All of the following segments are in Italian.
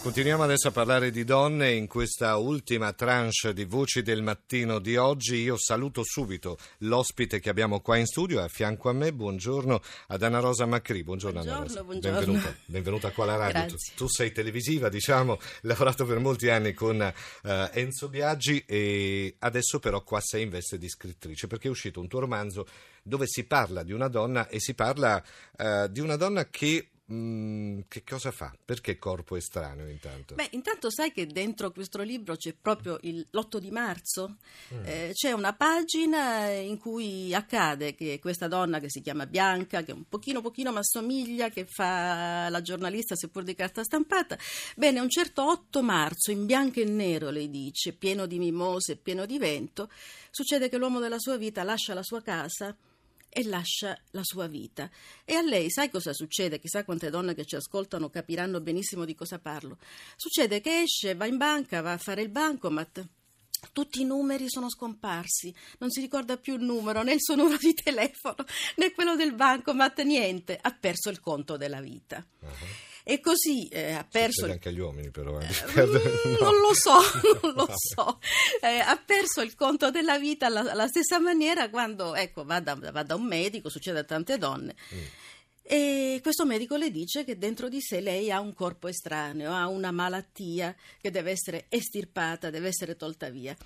Continuiamo adesso a parlare di donne in questa ultima tranche di Voci del Mattino di oggi. Io saluto subito l'ospite che abbiamo qua in studio, è a fianco a me. Buongiorno ad Anna Rosa Macri. Buongiorno, buongiorno Anna Rosa. Buongiorno. Benvenuta, benvenuta qua alla radio. Tu, tu, sei televisiva, diciamo, hai lavorato per molti anni con eh, Enzo Biaggi e adesso però qua sei in veste di scrittrice perché è uscito un tuo romanzo dove si parla di una donna e si parla eh, di una donna che Mm, che cosa fa? Perché corpo estraneo intanto? Beh, intanto sai che dentro questo libro c'è proprio il- l'8 di marzo, eh, c'è una pagina in cui accade che questa donna che si chiama Bianca, che un pochino pochino mi assomiglia, che fa la giornalista seppur di carta stampata, bene, un certo 8 marzo, in bianco e nero lei dice, pieno di mimose, pieno di vento, succede che l'uomo della sua vita lascia la sua casa e lascia la sua vita. E a lei, sai cosa succede? Chissà quante donne che ci ascoltano capiranno benissimo di cosa parlo. Succede che esce, va in banca, va a fare il bancomat. Tutti i numeri sono scomparsi, non si ricorda più il numero, né il suo numero di telefono, né quello del bancomat, niente, ha perso il conto della vita. E così eh, ha perso Succede anche agli uomini però. eh. Mm, No. Non lo so, non lo so. Eh, ha perso il conto della vita alla, alla stessa maniera quando ecco, va, da, va da un medico, succede a tante donne. Mm. E questo medico le dice che dentro di sé lei ha un corpo estraneo, ha una malattia che deve essere estirpata, deve essere tolta via.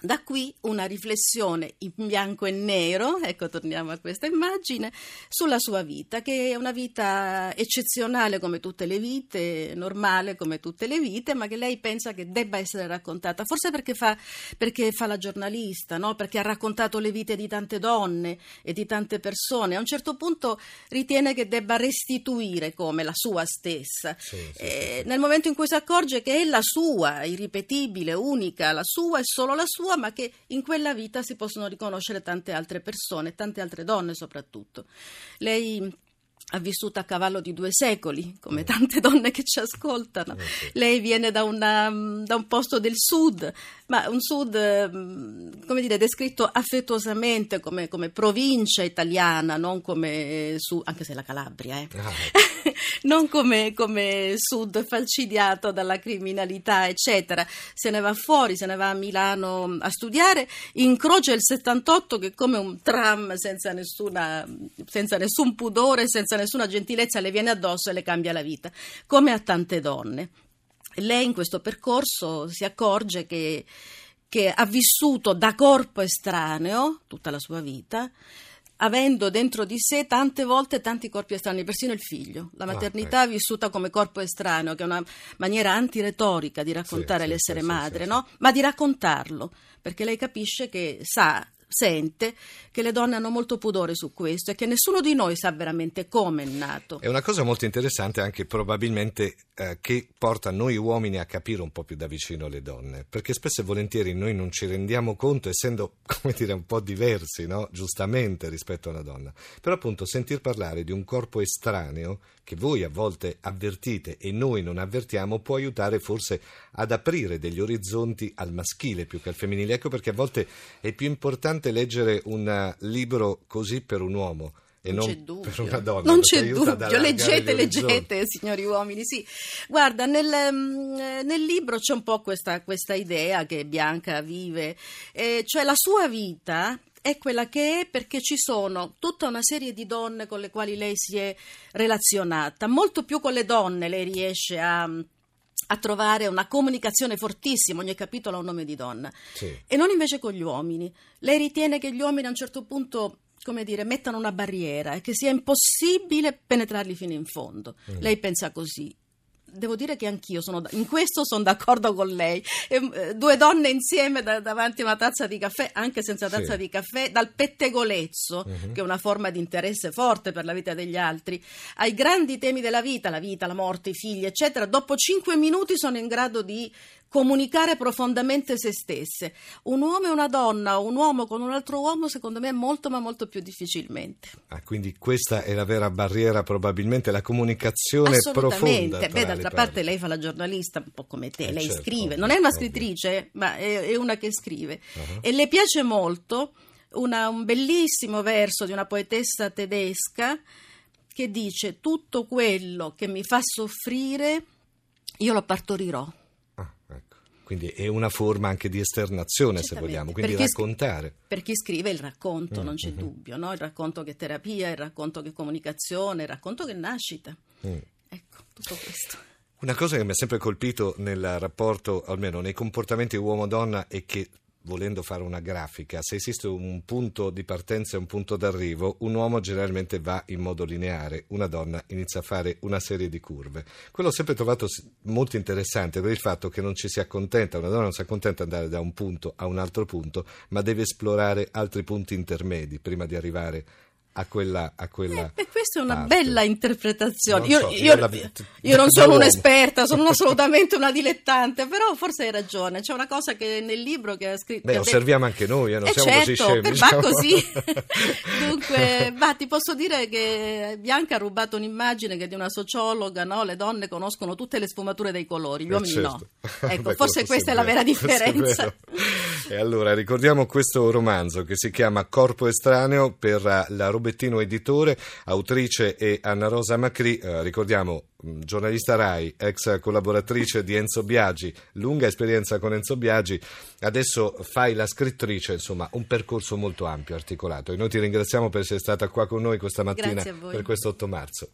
Da qui una riflessione in bianco e nero, ecco torniamo a questa immagine, sulla sua vita, che è una vita eccezionale come tutte le vite, normale come tutte le vite, ma che lei pensa che debba essere raccontata, forse perché fa, perché fa la giornalista, no? perché ha raccontato le vite di tante donne e di tante persone, a un certo punto ritiene che debba restituire come la sua stessa. Sì, sì, Eh, sì. Nel momento in cui si accorge che è la sua, irripetibile, unica, la sua è solo la sua, ma che in quella vita si possono riconoscere tante altre persone, tante altre donne soprattutto. Lei ha vissuto a cavallo di due secoli, come tante donne che ci ascoltano. Eh. Lei viene da, una- da un posto del sud, ma un sud, ehm, come dire, descritto affettuosamente come, come provincia italiana, non come su, anche se la Calabria, eh Ah, non come, come sud falcidiato dalla criminalità, eccetera. Se ne va fuori, se ne va a Milano a studiare, incrocia il 78 che come un tram senza, nessuna, senza nessun pudore, senza nessuna gentilezza le viene addosso e le cambia la vita, come a tante donne. Lei in questo percorso si accorge che, che ha vissuto da corpo estraneo tutta la sua vita, avendo dentro di sé tante volte tanti corpi estranei, persino il figlio. La Ah, maternità vissuta come corpo estraneo, che è una maniera antiretorica di raccontare Sì, l'essere sì, madre, sì, no? Ma di raccontarlo, perché lei capisce che sa, sente che le donne hanno molto pudore su questo e che nessuno di noi sa veramente come è nato. È una cosa molto interessante anche probabilmente eh, che porta noi uomini a capire un po' più da vicino le donne, perché spesso e volentieri noi non ci rendiamo conto, essendo come dire un po' diversi, no? giustamente rispetto a una donna. Però appunto sentir parlare di un corpo estraneo che voi a volte avvertite e noi non avvertiamo può aiutare forse ad aprire degli orizzonti al maschile più che al femminile. Ecco perché a volte è più importante leggere un libro così per un uomo. E Non non c'è dubbio. per una donna. Non c'è dubbio, leggete, leggete, signori uomini, sì. Guarda, nel, mm, eh, nel libro c'è un po' questa, questa idea che Bianca vive, eh, cioè la sua vita è quella che è perché ci sono tutta una serie di donne con le quali lei si è relazionata, molto più con le donne lei riesce a... a trovare una comunicazione fortissima, ogni capitolo ha un nome di donna Sì. e non invece con gli uomini. Lei ritiene che gli uomini a un certo punto, come dire, mettano una barriera e che sia impossibile penetrarli fino in fondo. Mm. Lei pensa così. Devo dire che anch'io sono in questo sono d'accordo con lei. Ehm, eh, due donne insieme da- davanti a una tazza di caffè, anche senza tazza Sì. di caffè, dal pettegolezzo, Mhm. che è una forma di interesse forte per la vita degli altri, ai grandi temi della vita, la vita, la morte, i figli, eccetera. Dopo cinque minuti sono in grado di comunicare profondamente se stesse. Un uomo e una donna, un uomo con un altro uomo, secondo me molto ma molto più difficilmente. Ah, quindi questa è la vera barriera, probabilmente la comunicazione profonda. Beh, d'altra parte lei fa la giornalista un po' come te, eh lei certo, scrive, non è una scrittrice, ma è, è una che scrive uh-huh. e le piace molto una, un bellissimo verso di una poetessa tedesca che dice tutto quello che mi fa soffrire io lo partorirò. Quindi è una forma anche di esternazione, se vogliamo, quindi per raccontare. per chi scrive il racconto, mm, non c'è mm-hmm. dubbio, no? il racconto che è terapia, il racconto che è comunicazione, il racconto che è nascita. Mm. Ecco, tutto questo. Una cosa che mi ha sempre colpito nel rapporto, almeno nei comportamenti uomo-donna, è che volendo fare una grafica, se esiste un punto di partenza e un punto d'arrivo, un uomo generalmente va in modo lineare, una donna inizia a fare una serie di curve. Quello ho sempre trovato molto interessante per il fatto che non ci si accontenta, una donna non si accontenta di andare da un punto a un altro punto, ma deve esplorare altri punti intermedi prima di arrivare a quella, a quella eh, questa è una parte. bella interpretazione. Io, so, io, la, io, non sono un'esperta, sono assolutamente una dilettante, però forse hai ragione. C'è una cosa che nel libro che ha scritto. Beh, osserviamo anche noi, eh, non eh siamo certo, così scemi. Per, diciamo. Va così. Dunque, ma ti posso dire che Bianca ha rubato un'immagine che di una sociologa, no? Le donne conoscono tutte le sfumature dei colori, gli eh, uomini certo. no. Ecco, Beh, forse questa è la vera differenza. E allora ricordiamo questo romanzo che si chiama Corpo estraneo per la Robettino Editore, autrice è Anna Rosa Macri, eh, ricordiamo mm, giornalista RAI, ex collaboratrice di Enzo Biagi, lunga esperienza con Enzo Biagi, adesso fai la scrittrice, insomma un percorso molto ampio, articolato. E noi ti ringraziamo per essere stata qua con noi questa mattina per questo 8 marzo.